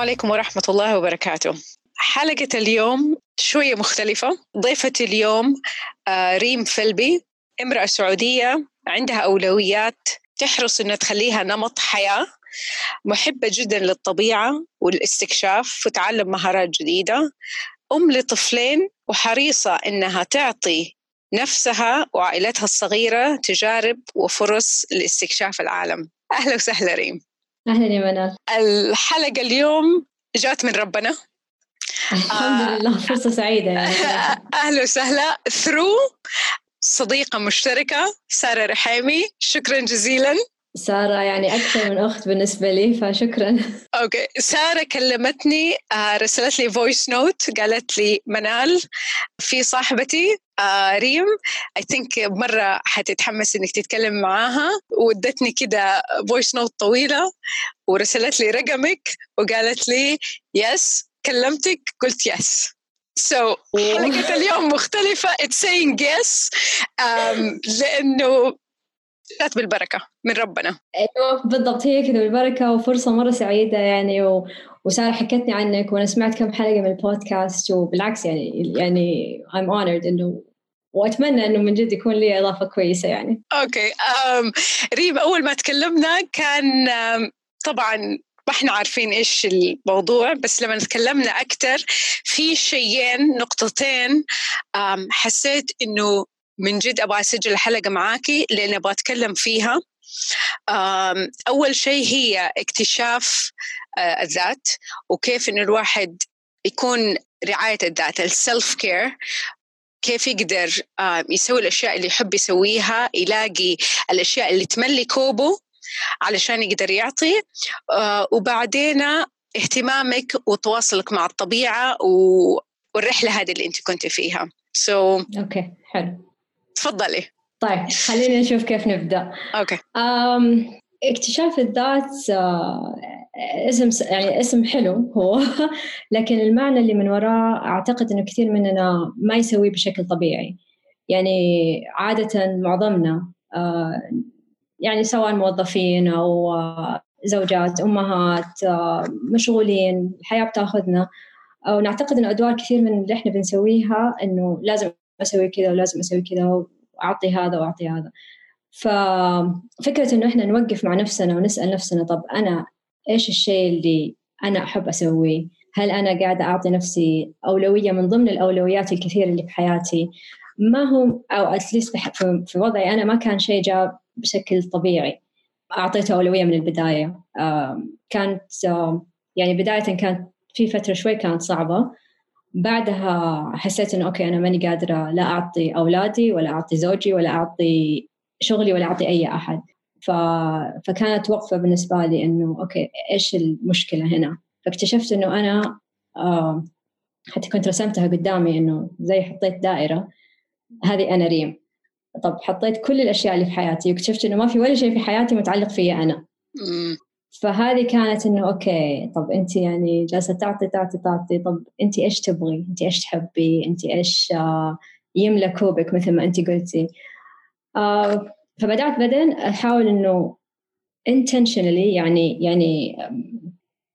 عليكم ورحمة الله وبركاته. حلقة اليوم شوية مختلفة. ضيفتي اليوم آه، ريم فلبي امرأة سعودية عندها أولويات تحرص أنها تخليها نمط حياة محبة جدا للطبيعة والاستكشاف وتعلم مهارات جديدة أم لطفلين وحريصة أنها تعطي نفسها وعائلتها الصغيرة تجارب وفرص لاستكشاف العالم. أهلا وسهلا ريم. أهلا يا منال. الحلقة اليوم جات من ربنا. الحمد آه، لله فرصة سعيدة يعني. أهلا وسهلا. ثرو صديقة مشتركة سارة رحيمي. شكرا جزيلا. سارة يعني أكثر من أخت بالنسبة لي فشكرا. okay. سارة كلمتني آه، رسلت لي voice note قالت لي منال في صاحبتي آه ريم I think مرة حتتحمس إنك تتكلم معاها. وادتني كده voice note طويلة ورسلت لي رقمك وقالت لي yes كلمتك قلت yes so so, حلقة اليوم مختلفة it's saying yes um, لأنه جات بالبركة من ربنا أيوة بالضبط هي كذا بالبركة وفرصة مرة سعيدة يعني و... وسارة حكتني عنك وأنا سمعت كم حلقة من البودكاست وبالعكس يعني يعني I'm honored إنه وأتمنى إنه من جد يكون لي إضافة كويسة يعني. أوكي أم ريم أول ما تكلمنا كان طبعا ما إحنا عارفين إيش الموضوع بس لما تكلمنا أكثر في شيئين نقطتين حسيت إنه من جد أبغى أسجل الحلقة معاكي لأن أبغى أتكلم فيها. أول شيء هي اكتشاف آه، الذات وكيف انه الواحد يكون رعاية الذات السلف كير كيف يقدر يسوي الأشياء اللي يحب يسويها يلاقي الأشياء اللي تملي كوبه علشان يقدر يعطي آه، وبعدين اهتمامك وتواصلك مع الطبيعة والرحلة هذه اللي أنت كنت فيها. So أوكي حلو. تفضلي. طيب خلينا نشوف كيف نبدأ. أوكي. um, اكتشاف الذات uh, اسم يعني اسم حلو هو لكن المعنى اللي من وراه أعتقد إنه كثير مننا ما يسويه بشكل طبيعي. يعني عادة معظمنا آه، يعني سواء موظفين أو آه، زوجات أمهات آه، مشغولين الحياة بتاخذنا. أو نعتقد إنه أدوار كثير من اللي إحنا بنسويها إنه لازم أسوي كذا ولازم أسوي كذا وأعطي هذا وأعطي هذا. ففكرة إنه إحنا نوقف مع نفسنا ونسأل نفسنا طب أنا إيش الشيء اللي أنا أحب أسويه؟ هل أنا قاعدة أعطي نفسي أولوية من ضمن الأولويات الكثيرة اللي في حياتي؟ ما هو أو أتليست في وضعي أنا ما كان شيء جاء بشكل طبيعي. أعطيته أولوية من البداية. كانت يعني بداية كانت في فترة شوي كانت صعبة. بعدها حسيت إنه أوكي أنا ماني قادرة لا أعطي أولادي ولا أعطي زوجي ولا أعطي شغلي ولا أعطي أي أحد. ف... فكانت وقفة بالنسبة لي إنه أوكي إيش المشكلة هنا؟ فاكتشفت إنه أنا آه حتى كنت رسمتها قدامي إنه زي حطيت دائرة هذه أنا ريم. طب حطيت كل الأشياء اللي في حياتي واكتشفت إنه ما في ولا شيء في حياتي متعلق فيا أنا. فهذه كانت إنه أوكي طب أنت يعني جالسة تعطي تعطي تعطي طب أنت إيش تبغي؟ أنت إيش تحبي؟ أنت إيش آه يملى كوبك مثل ما أنت قلتي؟ آه فبدأت بعدين أحاول إنه intentionally يعني يعني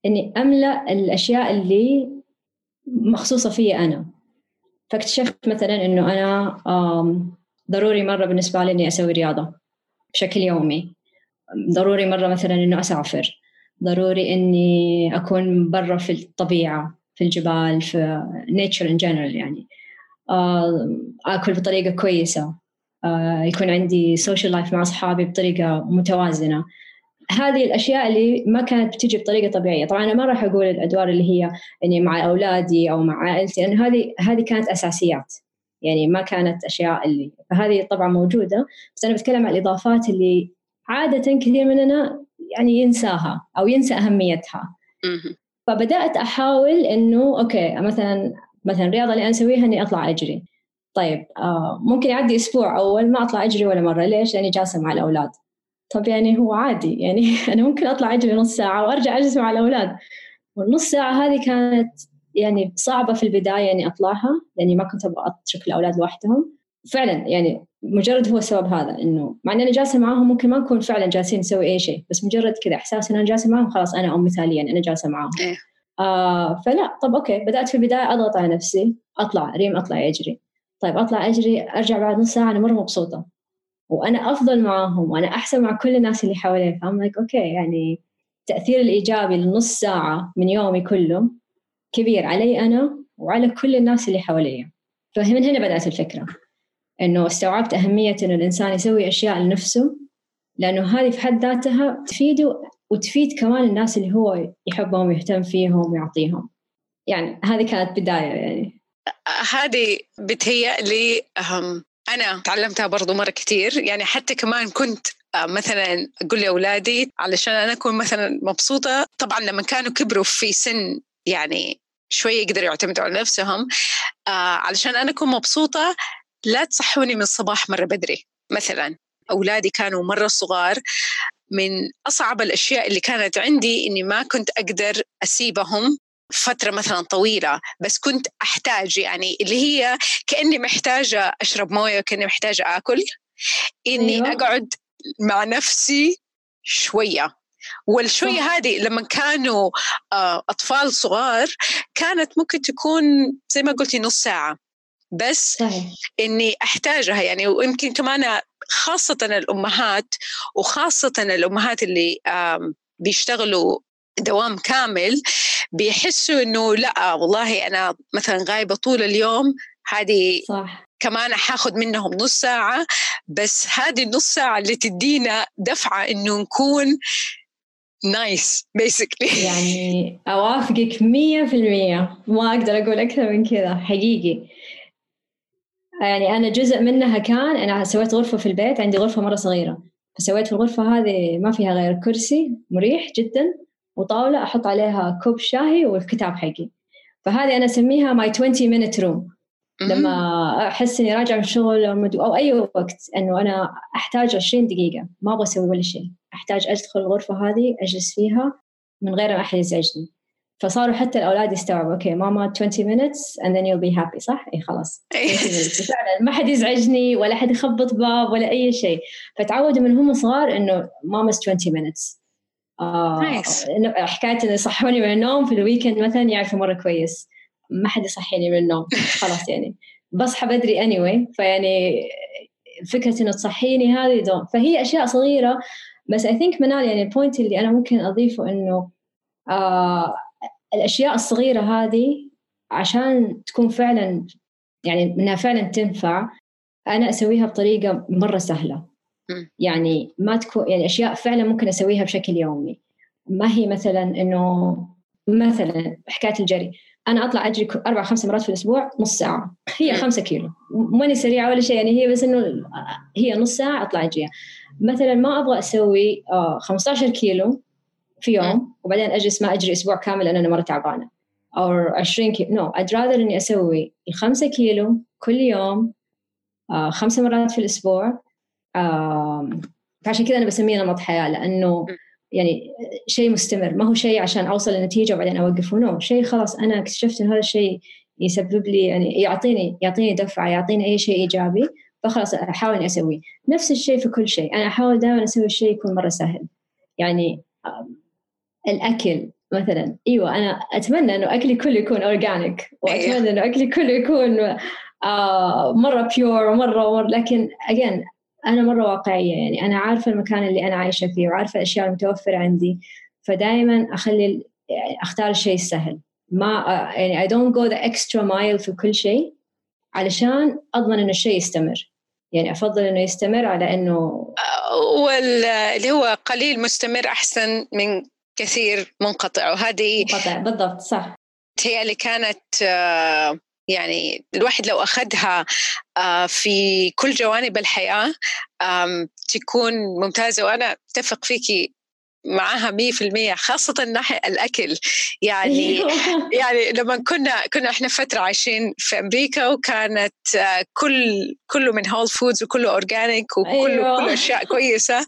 إني أملأ الأشياء اللي مخصوصة في أنا. فاكتشفت مثلا إنه أنا ضروري مرة بالنسبة لي إني أسوي رياضة بشكل يومي. ضروري مرة مثلا إنه أسافر. ضروري إني أكون برا في الطبيعة في الجبال في nature in general يعني. آه، آكل بطريقة كويسة. آه، يكون عندي social life مع أصحابي بطريقة متوازنة. هذه الأشياء اللي ما كانت بتجي بطريقة طبيعية. طبعا أنا ما راح أقول الأدوار اللي هي يعني مع أولادي أو مع عائلتي لأن هذه هذه كانت أساسيات. يعني ما كانت أشياء اللي فهذه طبعا موجودة. بس أنا بتكلم عن الإضافات اللي عادة كثير مننا يعني ينساها أو ينسى أهميتها. فبدأت أحاول إنه أوكي مثلا مثلا الرياضه اللي أنا أسويها إني أطلع أجري. طيب آه ممكن يعدي أسبوع أول ما أطلع أجري ولا مرة. ليش؟ لأني جالسة مع الأولاد. طب يعني هو عادي. يعني أنا ممكن أطلع أجري نص ساعة وأرجع أجلس مع الأولاد. والنص ساعة هذه كانت يعني صعبة في البداية إني أطلعها لأني ما كنت أبغى أترك الأولاد لوحدهم. فعلا يعني مجرد هو السبب هذا إنه مع إني جالسة معاهم ممكن ما نكون فعلا جالسين نسوي أي شيء بس مجرد كذا إحساس إن أنا جالسة معاهم خلاص أنا أم مثالية أنا جالسة معاهم. إيه. آه فلا طب أوكي بدأت في البداية أضغط على نفسي أطلع ريم أطلع أجري طيب أطلع أجري أرجع بعد نص ساعة أنا مرة مبسوطة. وأنا أفضل معاهم وأنا أحسن مع كل الناس اللي حوالي. ف I'm like okay يعني التاثير الإيجابي لنص ساعة من يومي كله كبير علي أنا وعلى كل الناس اللي حواليا فمن هنا بدأت الفكرة. إنه استوعبت أهمية إنه الإنسان يسوي أشياء لنفسه لأنه هذه في حد ذاتها تفيده وتفيد كمان الناس اللي هو يحبهم ويهتم فيهم ويعطيهم يعني هذه كانت بداية يعني. هذه بتهيأ أهم أنا تعلمتها برضو مرة كتير. يعني حتى كمان كنت آه، مثلا أقول لأولادي علشان أنا أكون مثلا مبسوطة. طبعا لما كانوا كبروا في سن يعني شوية يقدروا يعتمدوا على نفسهم آه علشان أنا أكون مبسوطة لا تصحوني من الصباح مرة بدري مثلا. أولادي كانوا مرة صغار. من أصعب الأشياء اللي كانت عندي إني ما كنت أقدر أسيبهم فترة مثلا طويلة. بس كنت أحتاج يعني اللي هي كأني محتاجة أشرب موية كأني محتاجة آكل. إني أيوة. أقعد مع نفسي شوية. والشوية. هذه لما كانوا آه، أطفال صغار كانت ممكن تكون زي ما قلتي نص ساعة. بس صحيح. إني أحتاجها يعني ويمكن كمان خاصة الأمهات وخاصة الأمهات اللي بيشتغلوا دوام كامل بيحسوا إنه لأ والله أنا مثلا غايبة طول اليوم هذه صح. كمان حاخذ منهم نص ساعة بس هذه النص ساعة اللي تدينا دفعة إنه نكون nice basically يعني في المية. ما أقدر أقول أكثر من كذا حقيقي. يعني أنا جزء منها كان أنا سويت غرفة في البيت عندي غرفة مرة صغيرة. فسويت في الغرفة هذه ما فيها غير كرسي مريح جدا وطاولة أحط عليها كوب شاهي والكتاب حقي. فهذه أنا أسميها my 20 minute room لما أحس إني راجعة من الشغل أو أي وقت إنه أنا أحتاج 20 دقيقة ما أبغى أسوي ولا شيء. أحتاج أدخل الغرفة هذه أجلس فيها من غير ما أحد يزعجني. فصاروا حتى الأولاد يستوعبوا أوكي ماما 20 minutes and then you'll be happy. صح؟ إي خلاص. فعلا ما حد يزعجني ولا حد يخبط باب ولا أي شيء. فتعودوا من هم صغار إنه ماما's 20 minutes. آه حكاية إنه يصحوني من النوم في ال weekend مثلا يعرفوا مرة كويس. ما حد يصحيني من النوم. خلاص يعني. بصحى بدري anyway. فيعني فكرة إنه تصحيني هذه done فهي أشياء صغيرة. بس I think منال يعني ال point اللي أنا ممكن أضيفه إنه آه الأشياء الصغيرة هذه عشان تكون فعلا يعني إنها فعلا تنفع أنا أسويها بطريقة مرة سهلة. يعني ما تكون يعني أشياء فعلا ممكن أسويها بشكل يومي. ما هي مثلا إنه مثلا حكاية الجري. أنا أطلع أجري أربع خمس مرات في الأسبوع نص ساعة. هي خمسة كيلو. ماني سريعة ولا شيء يعني هي بس إنه هي نص ساعة أطلع أجريها. مثلا ما أبغى أسوي 15 آه، كيلو. في يوم وبعدين أجلس ما اجري أسبوع كامل لأن أنا مرة تعبانة. أو 20 كيلو نو no. I'd rather إني أسوي الخمسة كيلو كل يوم آه خمسة مرات في الأسبوع فعشان كذا أنا بسميه نمط حياة لأنه يعني شيء مستمر. ما هو شيء عشان أوصل لنتيجه وبعدين اوقفه no شيء خلاص أنا اكتشفت إن هذا الشيء يسبب لي يعني يعطيني يعطيني دفعة يعطيني أي شيء إيجابي فخلاص أحاول إني أسويه. نفس الشيء في كل شيء. أنا أحاول دائما أسوي الشيء يكون مرة سهل. يعني الأكل مثلا. إيوه أنا أتمنى إنه أكلي كله يكون organic وأتمنى. إنه أكلي كله يكون آه مرة بيور ومرة, مرة. لكن اجين أنا مرة واقعية. يعني أنا عارفة المكان اللي أنا عايشة فيه وعارفة الأشياء المتوفرة عندي. فدائما أخلي يعني أختار الشيء السهل ما يعني I don't go the extra mile في كل شيء علشان أضمن إنه الشيء يستمر. يعني أفضل إنه يستمر على إنه واللي هو قليل مستمر أحسن من كثير منقطع وهذه منقطع بالضبط صح. تهيألي كانت آه، يعني الواحد لو أخذها آه، في كل جوانب الحياة تكون ممتازة وأنا أتفق فيكي معاها مية في المية خاصة ناحية الأكل يعني أيوه. يعني لما كنا كنا إحنا فترة عايشين في أمريكا وكانت آه، كل كله من Whole Foods وكله organic وكله أيوة. كله أشياء كويسة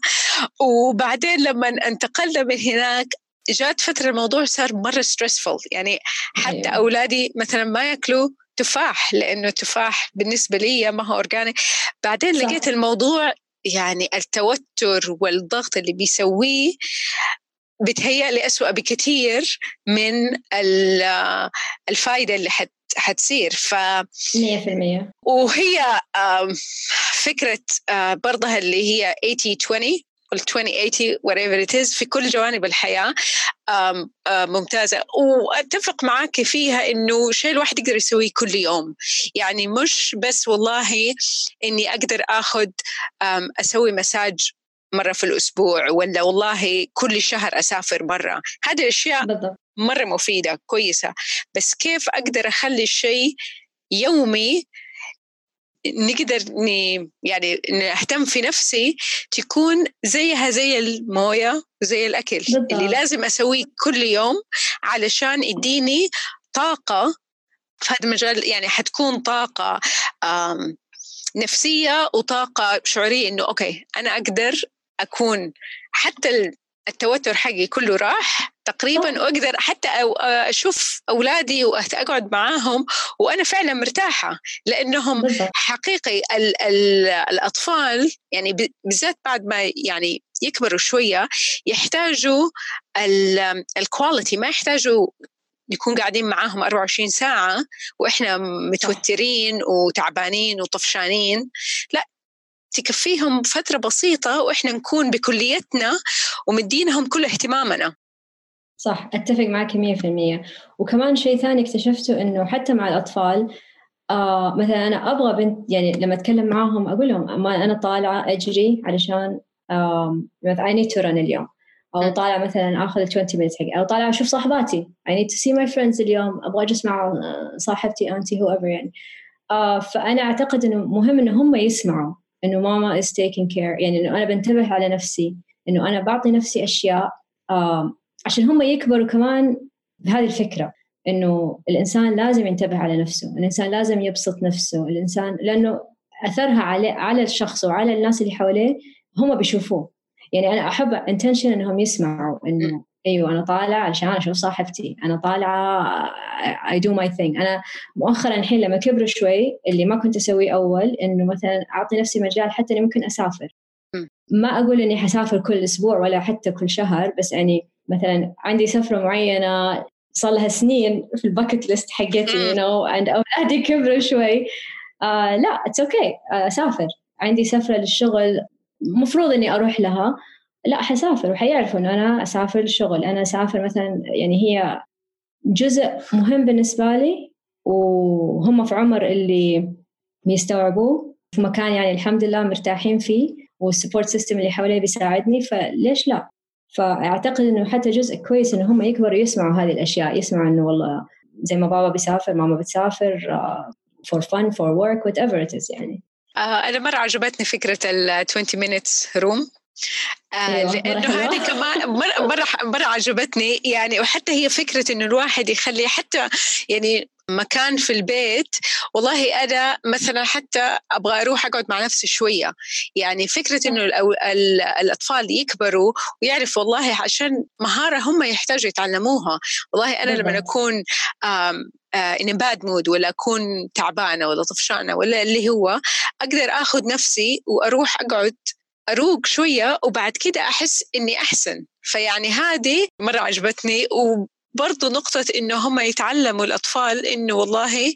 وبعدين لما انتقلنا من هناك جات فترة الموضوع صار مرة stressful يعني حتى أيوة. أولادي مثلا ما يأكلوا تفاح لأنه التفاح بالنسبة لي ما هو organic بعدين صح. لقيت الموضوع يعني التوتر والضغط اللي بيسويه بتهيأ أسوأ بكثير من الفائدة اللي حت حتصير. ف 100% وهي فكرة آه، برضها اللي هي 80 20 ال 2080 whatever it is في كل جوانب الحياة ممتازة. وأتفق معك فيها إنه شيء الواحد يقدر يسويه كل يوم. يعني مش بس والله إني أقدر أخذ أسوي مساج مرة في الأسبوع ولا والله كل شهر أسافر مرة. هذه الأشياء مرة مفيدة كويسة. بس كيف أقدر أخلي الشيء يومي نقدر يعني نهتم في نفسي تكون زيها زي الموية وزي الأكل بالضبط. اللي لازم أسويه كل يوم علشان يديني طاقة في هذا المجال يعني حتكون طاقة نفسية وطاقة شعورية إنه أوكي أنا أقدر أكون حتى التوتر حقي كله راح. تقريبا واقدر حتى أشوف أولادي واقعد معاهم وأنا فعلا مرتاحة. لأنهم حقيقي ال ال الأطفال يعني بالذات بعد ما يعني يكبروا شوية يحتاجوا الكواليتي ما يحتاجوا نكون قاعدين معاهم 24 ساعة وإحنا متوترين وتعبانين وطفشانين. لا تكفيهم فترة بسيطة وإحنا نكون بكليتنا ومدينهم كل اهتمامنا. صح أتفق معك مية في المية. وكمان شيء ثاني اكتشفته إنه حتى مع الأطفال آه مثلا أنا أبغى بنت يعني لما أتكلم معاهم أقول لهم ما أنا طالعة أجري علشان آه I need to run اليوم. أو طالعة مثلا آخذ 20 minutes حقي. أو طالعة أشوف صاحباتي. I need to see my friends اليوم. أبغى أجلس مع صاحبتي أنتي whoever يعني. آه فأنا أعتقد إنه مهم إنه هم يسمعوا. إنه ماما is taking care. يعني إنه أنا بنتبه على نفسي. إنه أنا بعطي نفسي أشياء آه عشان هم يكبروا كمان بهذه الفكرة. إنه الإنسان لازم ينتبه على نفسه. الإنسان لازم يبسط نفسه. الإنسان لأنه أثرها على على الشخص وعلى الناس اللي حواليه هم بيشوفوه. يعني أنا أحب intention إنهم يسمعوا إنه أيوه أنا طالعة عشان أشوف صاحبتي. أنا طالعة I do my thing أنا مؤخرا الحين لما كبروا شوي اللي ما كنت أسويه أول إنه مثلا أعطي نفسي مجال حتى إني ممكن أسافر. ما أقول إني حسافر كل أسبوع ولا حتى كل شهر بس يعني مثلا عندي سفرة معينة صار لها سنين في ال bucket list حقتي you know عند أولادي كبروا شوي. آه لا it's okay okay. آه، أسافر. عندي سفرة للشغل مفروض إني أروح لها. لا حسافر وحيعرفوا إنه أنا أسافر للشغل أنا أسافر مثلا يعني هي جزء مهم بالنسبة لي وهم في عمر اللي بيستوعبوه. في مكان يعني الحمد لله مرتاحين فيه وال support system اللي حواليه بيساعدني. فليش لا؟ فأعتقد إنه حتى جزء كويس إنه هم يكبروا يسمعوا هذه الأشياء يسمعوا إنه والله زي ما بابا بيسافر ماما بتسافر for fun for work whatever it is يعني. uh, أنا مرة عجبتني فكرة ال 20 minutes آه أيوة. لأنه هذه كمان مرة مرة مرة عجبتني. يعني وحتى هي فكرة إنه الواحد يخلي حتى يعني مكان في البيت والله أنا مثلا حتى أبغى أروح أقعد مع نفسي شوية. يعني فكرة إنه الأطفال يكبروا ويعرفوا والله عشان مهارة هم يحتاجوا يتعلموها. والله أنا لما أكون in bad mood ولا أكون تعبانة ولا طفشانة ولا اللي هو أقدر آخذ نفسي وأروح أقعد أروق شوية وبعد كده أحس إني أحسن. فيعني هذه مرة عجبتني وبرضه نقطة إنه هم يتعلموا الأطفال إنه والله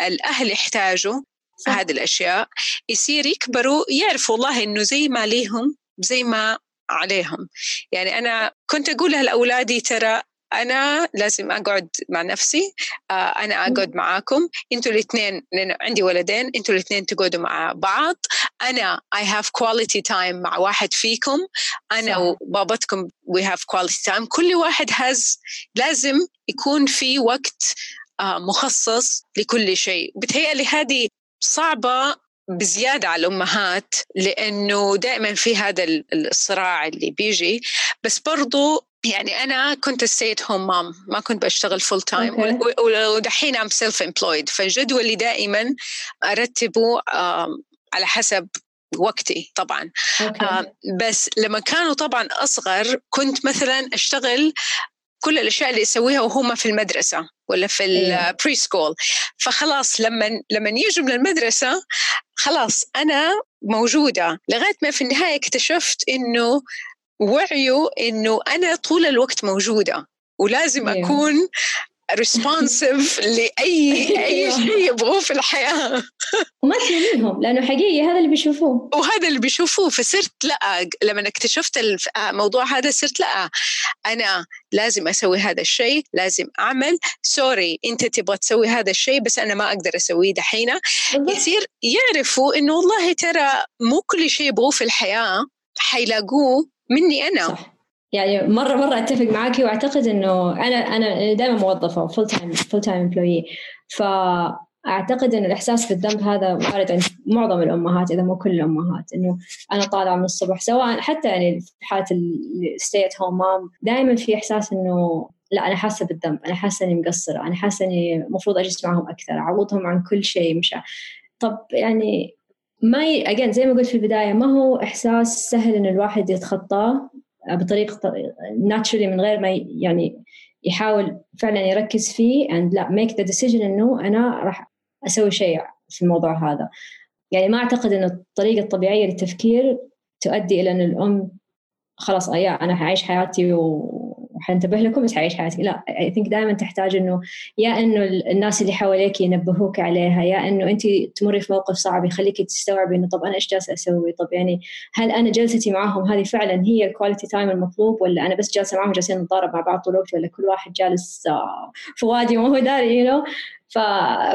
الأهل يحتاجوا. هذه الأشياء. يصير يكبروا يعرفوا والله إنه زي ما ليهم زي ما عليهم. يعني أنا كنت اقولها لاولادي ترى أنا لازم أقعد مع نفسي آه، أنا أقعد معاكم. إنتوا الاثنين لأن عندي ولدين إنتوا الاثنين تقعدوا مع بعض. أنا I have quality time مع واحد فيكم. أنا صح. وبابتكم we have quality time. كل واحد has لازم يكون في وقت آه، مخصص لكل شيء. بتهيألي هذه صعبة بزيادة على الأمهات لأنه دائما في هذا الصراع اللي بيجي. بس برضو يعني أنا كنت stay-at-home mom ما كنت بشتغل full time ودحين I'm self-employed فجدولي دائما أرتبه على حسب وقتي طبعا. okay. بس لما كانوا طبعا أصغر كنت مثلا أشتغل كل الأشياء اللي أسويها وهم في المدرسة ولا في ال pre. school فخلاص لما لما يجوا من المدرسة خلاص أنا موجودة. لغاية ما في النهاية اكتشفت إنه وعيت إنه أنا طول الوقت موجودة ولازم أكون responsive لأي أي شيء يبغوه في الحياة. وما تلوميهم لأنه حقيقي هذا اللي بيشوفوه. وهذا اللي بيشوفوه فصرت لا لما اكتشفت الموضوع هذا صرت لا أنا لازم أسوي هذا الشيء لازم أعمل. sorry أنت تبغى تسوي هذا الشيء بس أنا ما أقدر أسويه دحين. يصير يعرفوا إنه والله ترى مو كل شيء يبغوه في الحياة حيلاقوه مني أنا. صح. يعني مرة مرة أتفق معاكي وأعتقد إنه أنا أنا دائما موظفة full time full time employee فأعتقد انه الإحساس بالذنب هذا وارد عند معظم الأمهات إذا مو كل الأمهات إنه أنا طالعة من الصبح. سواء حتى يعني في حالة الستي ات هوم مام دائما في إحساس إنه لا أنا حاسة بالذنب أنا حاسة إني مقصرة أنا حاسة إني المفروض أجلس معهم أكثر أعوضهم عن كل شيء مش طب يعني ما ي... زي ما قلت في البداية ما هو إحساس سهل إن الواحد يتخطاه بطريقة ناتشرالي من غير ما يعني يحاول فعلا يركز فيه and لا make the decision إنه أنا راح أسوي شيء في الموضوع هذا. يعني ما أعتقد إنه الطريقة الطبيعية للتفكير تؤدي إلى أن الأم خلاص أيا أنا حعيش حياتي و حنتبه لكم بس حعيش حياتي لا اي ثينك دائما تحتاج إنه يا إنه الناس اللي حواليك ينبهوك عليها يا إنه أنت تمري في موقف صعب يخليك تستوعبي إنه طب أنا إيش جالسة أسوي؟ طب يعني هل أنا جلستي معاهم؟ هذه فعلا هي ال quality time المطلوب ولا أنا بس جالسة معاهم جالسين نتضارب مع بعض طول الوقت ولا كل واحد جالس آه، في وادي وما هو داري you know? ف...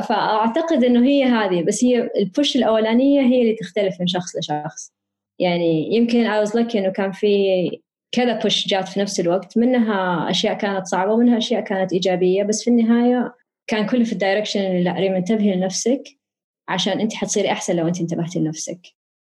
فأعتقد إنه هي هذه بس هي ال push الأولانية هي اللي تختلف من شخص لشخص. يعني يمكن I was lucky إنه كان في كذا push جات في نفس الوقت. منها أشياء كانت صعبة ومنها أشياء كانت إيجابية بس في النهاية كان كله في ال direction اللي لا ريم انتبهي لنفسك عشان أنت حتصيري أحسن لو أنت انتبهتي لنفسك.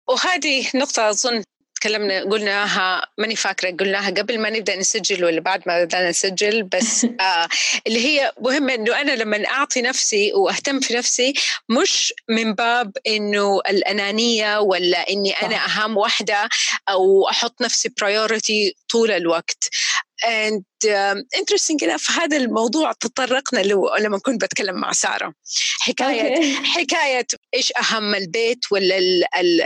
وهذه نقطة أظن تكلمنا قلناها ماني فاكرة قلناها قبل ما نبدأ نسجل ولا بعد ما بدأنا نسجل بس آه اللي هي مهمة إنه أنا لما أعطي نفسي وأهتم في نفسي مش من باب إنه الأنانية ولا إني أنا أهم واحدة أو أحط نفسي برايورتي طول الوقت. And um, interesting enough هذا الموضوع تطرقنا له لما كنت بتكلم مع سارة حكاية okay. حكاية إيش أهم البيت ولا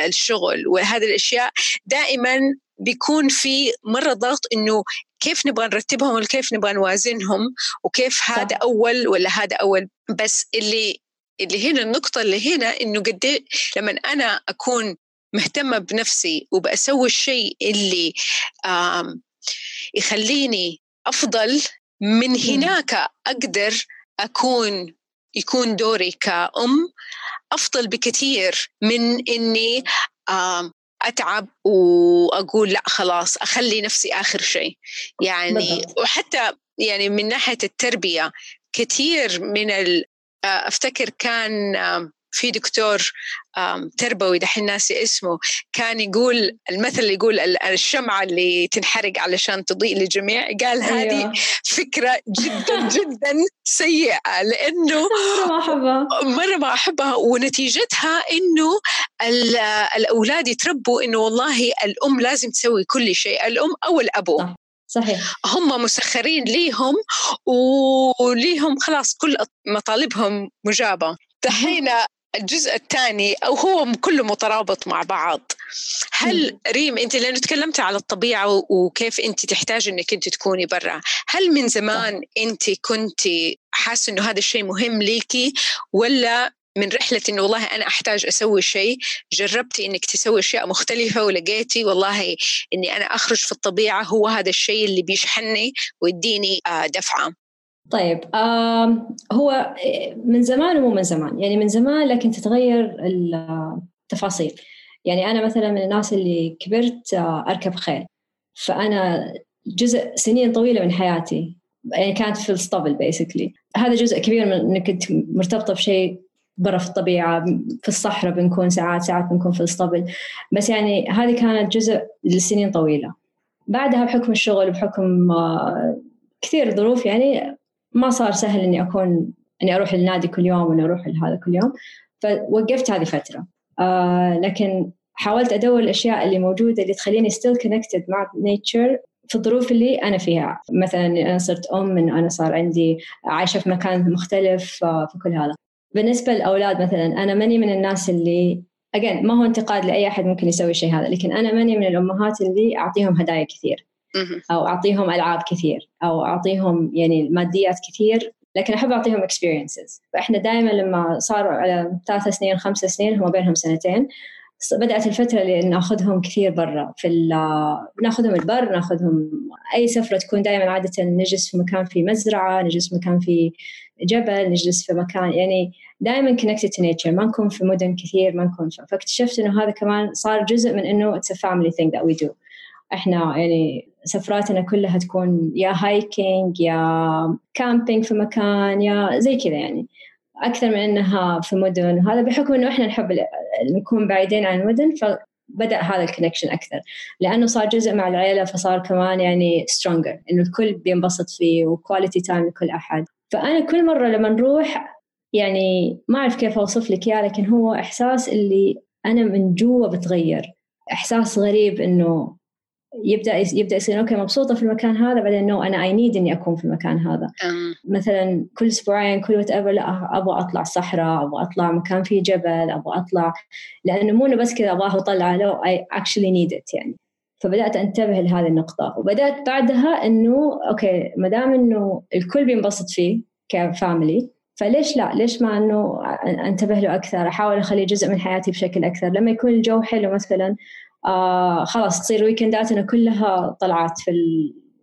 الشغل وهذه الأشياء دائما بيكون في مرة ضغط إنه كيف نبغى نرتبهم وكيف نبغى نوازنهم وكيف هذا. أول ولا هذا أول بس اللي اللي هنا النقطة اللي هنا إنه قد إيه لما أنا أكون مهتمة بنفسي وبأسوي الشيء اللي يخليني أفضل من هناك أقدر أكون يكون دوري كأم أفضل بكثير من إني أتعب وأقول لا خلاص أخلي نفسي آخر شيء. يعني وحتى يعني من ناحية التربية كثير من أفتكر كان في دكتور تربوي دحين ناسي اسمه كان يقول المثل اللي يقول الشمعة اللي تنحرق علشان تضيء للجميع قال هذه أيوة. فكرة جدا جدا سيئة لأنه مرة ما أحبها. مرة ما أحبها ونتيجتها إنه الأولاد يتربوا إنه والله الأم لازم تسوي كل شيء الأم أو الأبو. صح. صحيح. هم مسخرين ليهم وليهم خلاص كل مطالبهم مجابة. دحين الجزء الثاني أو هو كله مترابط مع بعض. هل ريم أنت لأنه تكلمت على الطبيعة وكيف أنت تحتاج أنك أنت تكوني برا هل من زمان أنت كنت حاسة أنه هذا الشيء مهم ليكي ولا من رحلة إنه والله أنا أحتاج أسوي شيء جربتي إنك تسوي أشياء مختلفة ولقيتي والله إني أنا أخرج في الطبيعة هو هذا الشيء اللي بيشحنني ويديني آه، دفعة. طيب آه هو من زمان ومو من زمان. يعني من زمان لكن تتغير التفاصيل. يعني أنا مثلا من الناس اللي كبرت آه أركب خيل. فأنا جزء سنين طويلة من حياتي يعني كانت في الاسطبل بيسكلي هذا جزء كبير من انك كنت مرتبطة بشيء برا في الطبيعة في الصحراء بنكون ساعات ساعات بنكون في الاسطبل بس يعني هذه كانت جزء لسنين طويلة. بعدها بحكم الشغل بحكم آه، كثير ظروف يعني ما صار سهل إني أكون إني أروح النادي كل يوم وإني أروح لهذا كل يوم. فوقفت هذه فترة. آه لكن حاولت أدور الأشياء اللي موجودة اللي تخليني still connected مع nature في الظروف اللي أنا فيها. مثلا أنا صرت أم من أنا صار عندي عايشة في مكان مختلف آه، في كل هذا. بالنسبة للأولاد مثلا أنا ماني من الناس اللي أجين ما هو انتقاد لأي أحد ممكن يسوي شيء هذا لكن أنا ماني من الأمهات اللي أعطيهم هدايا كثير. أو أعطيهم ألعاب كثير أو أعطيهم يعني ماديات كثير لكن أحب أعطيهم experiences. فإحنا دائما لما صاروا على ثلاث سنين خمس سنين هم بينهم سنتين بدأت الفترة اللي نأخذهم كثير برا في نأخذهم البر نأخذهم أي سفرة تكون دائما عادة نجلس في مكان في مزرعة نجلس في مكان في جبل نجلس في مكان يعني دائما to nature. ما نكون في مدن كثير ما نكون فاكتشفت إنه هذا كمان صار جزء من إنه a family thing that we do. إحنا يعني سفراتنا كلها تكون يا hiking يا camping في مكان يا زي كذا يعني. أكثر من إنها في مدن وهذا بحكم إنه إحنا نحب نكون بعيدين عن المدن فبدأ هذا ال connection أكثر. لأنه صار جزء مع العيلة فصار كمان يعني stronger إنه الكل بينبسط فيه و quality time لكل أحد. فأنا كل مرة لما نروح يعني ما أعرف كيف أوصف لك إياه لكن هو إحساس اللي أنا من جوا بتغير. إحساس غريب إنه يبدأ يبدأ يصير okay مبسوطة في المكان هذا بعدين no أنا I need إني أكون في المكان هذا. مثلا كل أسبوعين كل whatever لا أبغى أطلع صحراء أبغى أطلع مكان فيه جبل أبغى أطلع لأنه مو بس كذا أبغاه اطلع لا I actually need it يعني. فبدأت أنتبه لهذه النقطة. وبدأت بعدها إنه okay ما دام إنه الكل بينبسط فيه ك family فليش لا؟ ليش ما إنه أنتبه له أكثر أحاول أخليه جزء من حياتي بشكل أكثر؟ لما يكون الجو حلو مثلا آه خلاص تصير weekend اتنا كلها طلعات في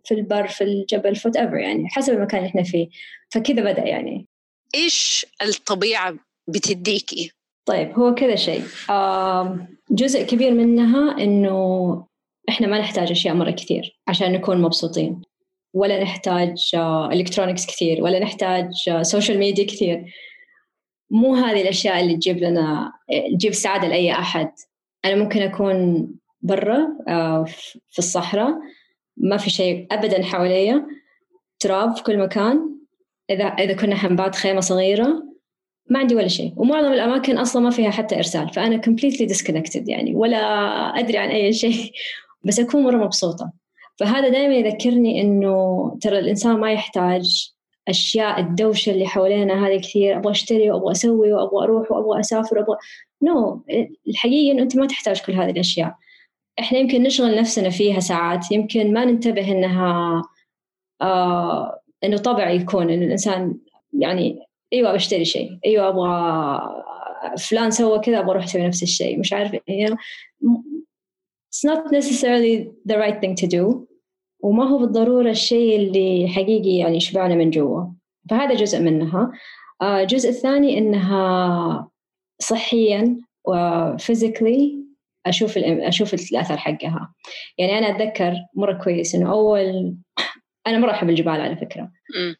في البر في الجبل whatever يعني حسب المكان اللي إحنا فيه. فكذا بدأ يعني. إيش الطبيعة بتديكي طيب هو كذا شيء. آه جزء كبير منها إنه إحنا ما نحتاج أشياء مرة كثير عشان نكون مبسوطين. ولا نحتاج electronics آه كثير ولا نحتاج social آه ميديا كثير. مو هذه الأشياء اللي تجيب لنا تجيب سعادة لأي أحد. أنا ممكن أكون برا آه، في الصحراء. ما في شيء أبدا حواليا. تراب في كل مكان. إذا إذا كنا حنبات خيمة صغيرة. ما عندي ولا شيء. ومعظم الأماكن أصلا ما فيها حتى إرسال. فأنا completely disconnected يعني. ولا أدري عن أي شيء. بس أكون مرة مبسوطة. فهذا دائما يذكرني إنه ترى الإنسان ما يحتاج أشياء الدوشة اللي حوالينا هذه كثير. أبغى أشتري وأبغى أسوي وأبغى أروح وأبغى أسافر وأبغى نو no. الحقيقة إنه أنت ما تحتاج كل هذه الأشياء. إحنا يمكن نشغل نفسنا فيها ساعات يمكن ما ننتبه إنها آه إنه طبع يكون إنه الإنسان يعني أيوة بشتري شيء أيوة أبغى فلان سوى كذا أبغى أروح أسوي نفس الشيء. مش عارف يعني it's not necessarily the right thing to do وما هو بالضرورة الشيء اللي حقيقي يعني يشبعنا من جوا. فهذا جزء منها. آه، الجزء الثاني إنها صحيا و physically أشوف أشوف الأثر حقها. يعني أنا أتذكر مرة كويس إنه أول أنا مرة أحب الجبال على فكرة.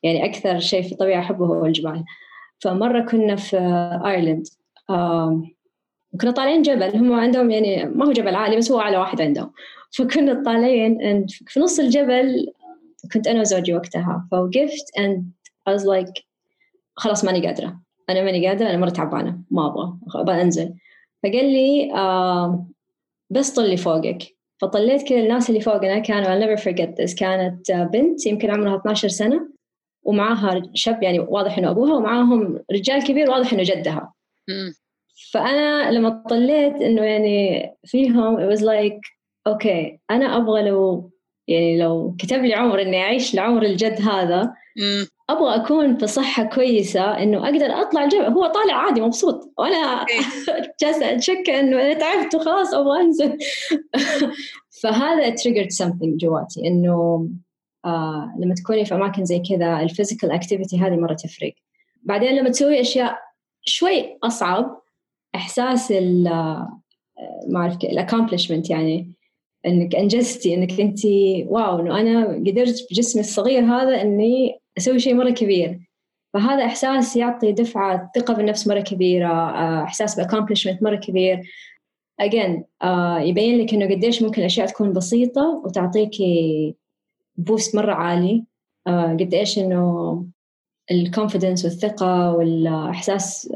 يعني أكثر شيء في الطبيعة أحبه هو الجبال. فمرة كنا في Ireland كنا طالعين جبل. هم عندهم يعني ما هو جبل عالي بس هو أعلى واحد عندهم. فكنا طالعين في نص الجبل كنت أنا وزوجي وقتها. فوقفت and I was like خلاص ماني قادرة. أنا ماني قادرة أنا مرة تعبانة ما أبغى أبغى انزل فقال لي آه بس طلي فوقك. فطليت كذا الناس اللي فوقنا كانوا I'll never forget this كانت بنت يمكن عمرها 12 سنة ومعاها شاب يعني واضح إنه أبوها ومعاهم رجال كبير واضح إنه جدها. فأنا لما طليت إنه يعني فيهم it was like okay okay, أنا أبغى لو يعني لو كتب لي عمر إني أعيش عمر الجد هذا أبغى أكون في صحه كويسة إنه أقدر أطلع الجبل. هو طالع عادي مبسوط. وأنا إيه. جالسة أتشكى إنه أنا تعبت وخلاص أبغى أنزل. فهذا triggered something جواتي إنه آه لما تكوني في أماكن زي كذا ال physical activity هذه مرة تفرق. بعدين لما تسوي أشياء شوي أصعب إحساس ال آه، ما أعرف ال accomplishment يعني إنك أنجزتي إنك انت wow إنه أنا قدرت بجسمي الصغير هذا إني أسوي شيء مرة كبير. فهذا إحساس يعطي دفعة ثقة بالنفس مرة كبيرة آه، إحساس ب accomplishment مرة كبير. Again uh, يبين لك إنه قديش ممكن الأشياء تكون بسيطة وتعطيكي boost مرة عالي. uh, قديش إنه الكونفدنس والثقة والإحساس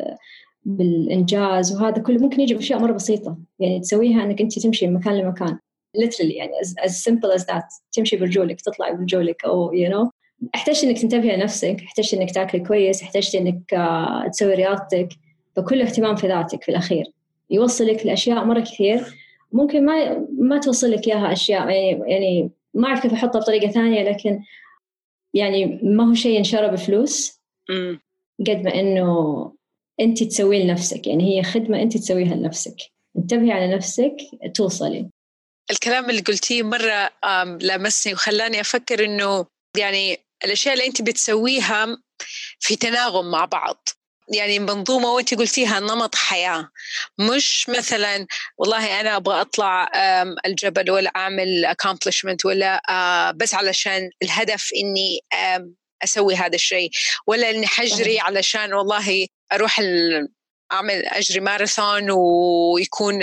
بالإنجاز وهذا كله ممكن يجي بأشياء مرة بسيطة. يعني تسويها إنك انت تمشي من مكان لمكان. Literally يعني as, as simple as that. تمشي برجولك تطلعي برجولك أو you know. احتجت إنك تنتبهي لنفسك احتجت إنك تاكلي كويس احتجت إنك uh, تسوي رياضتك. فكل اهتمام في ذاتك في الأخير. يوصلك لأشياء مرة كثير. ممكن ما ما توصل لك إياها أشياء يعني يعني ما أعرف كيف أحطها بطريقة ثانية لكن يعني ما هو شيء ينشرى بفلوس. قد ما إنه انت تسويه لنفسك يعني هي خدمة انت تسويها لنفسك. انتبهي على نفسك توصلي. الكلام اللي قلتيه مرة لمسني وخلاني أفكر إنه يعني الأشياء اللي أنت بتسويها في تناغم مع بعض. يعني منظومة وانت قلتيها نمط حياة. مش مثلا والله أنا أبغى أطلع الجبل ولا أعمل accomplishment ولا بس علشان الهدف إني أسوي هذا الشيء. ولا إني حأجري علشان والله أروح أعمل أجري ماراثون ويكون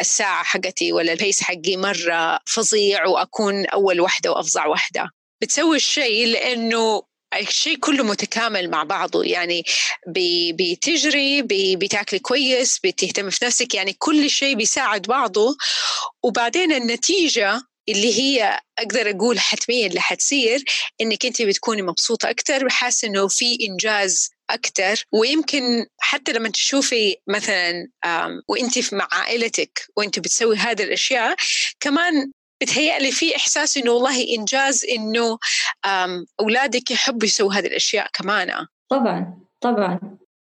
الساعة حقتي ولا ال pace حقي مرة فظيع وأكون أول واحدة وأفظع واحدة بتسوي الشيء لأنه الشيء كله متكامل مع بعضه. يعني بتجري بتاكلي كويس بتهتمي في نفسك. يعني كل شيء بيساعد بعضه. وبعدين النتيجة اللي هي أقدر أقول حتميا اللي حتصير إنك أنت بتكوني مبسوطة أكثر وحاسة إنه في إنجاز أكثر ويمكن حتى لما تشوفي مثلا وانت مع عائلتك وانت بتسوي هذه الأشياء كمان بتهيألي في إحساس إنه والله إنجاز إنه أولادك يحبوا يسووا هذه الأشياء كمان. طبعا طبعا.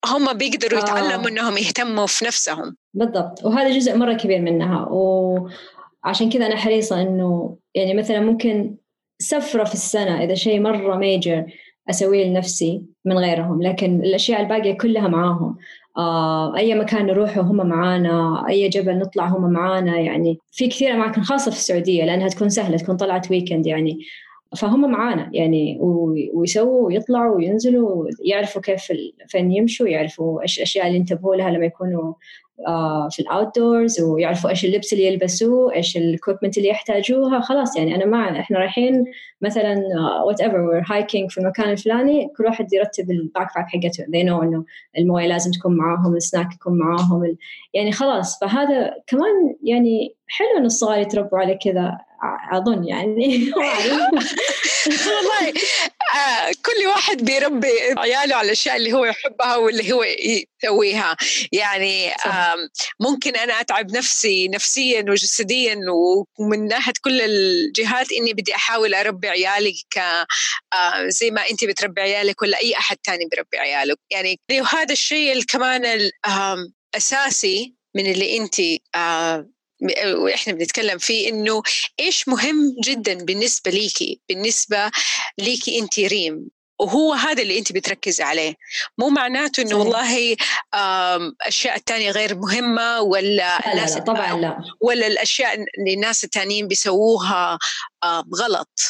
هم بيقدروا يتعلموا آه. إنهم يهتموا في نفسهم. بالضبط. وهذا جزء مرة كبير منها. وعشان كذا أنا حريصة إنه يعني مثلا ممكن سفرة في السنة إذا شيء مرة major أسويه لنفسي من غيرهم لكن الأشياء الباقية كلها معاهم. آه، أي مكان نروحه هم معانا أي جبل نطلع هم معانا يعني في كثير أماكن خاصة في السعودية لأنها تكون سهلة تكون طلعت weekend يعني. فهم معانا يعني ويسووا ويطلعوا وينزلوا يعرفوا كيف فين يمشوا يعرفوا إيش الأشياء اللي ينتبهوا لها لما يكونوا في ال outdoors ويعرفوا إيش اللبس اللي يلبسوه إيش ال equipment اللي يحتاجوها خلاص يعني أنا ما إحنا رايحين مثلا whatever we're hiking في المكان الفلاني كل واحد يرتب ال backpack حقته. They know إنه الموية لازم تكون معاهم السناك يكون معاهم يعني خلاص. فهذا كمان يعني حلو انه الصغار يتربوا على كذا أظن يعني. والله آه، كل واحد بيربي عياله على الأشياء اللي هو يحبها واللي هو يسويها. يعني ممكن أنا أتعب نفسي نفسيا وجسديا ومن ناحية كل الجهات إني بدي أحاول أربي عيالي ك آه، زي ما انت بتربي عيالك ولا أي أحد تاني بيربي عياله يعني وهذا الشيء كمان الاساسي من اللي انت آه، وإحنا بنتكلم فيه إنه إيش مهم جدا بالنسبة ليكي بالنسبة ليكي أنت ريم وهو هذا اللي أنت بتركزي عليه. مو معناته إنه والله الأشياء الثانية غير مهمة ولا لا لا, لا طبعا لا. ولا الأشياء اللي الناس الثانيين بيسووها غلط.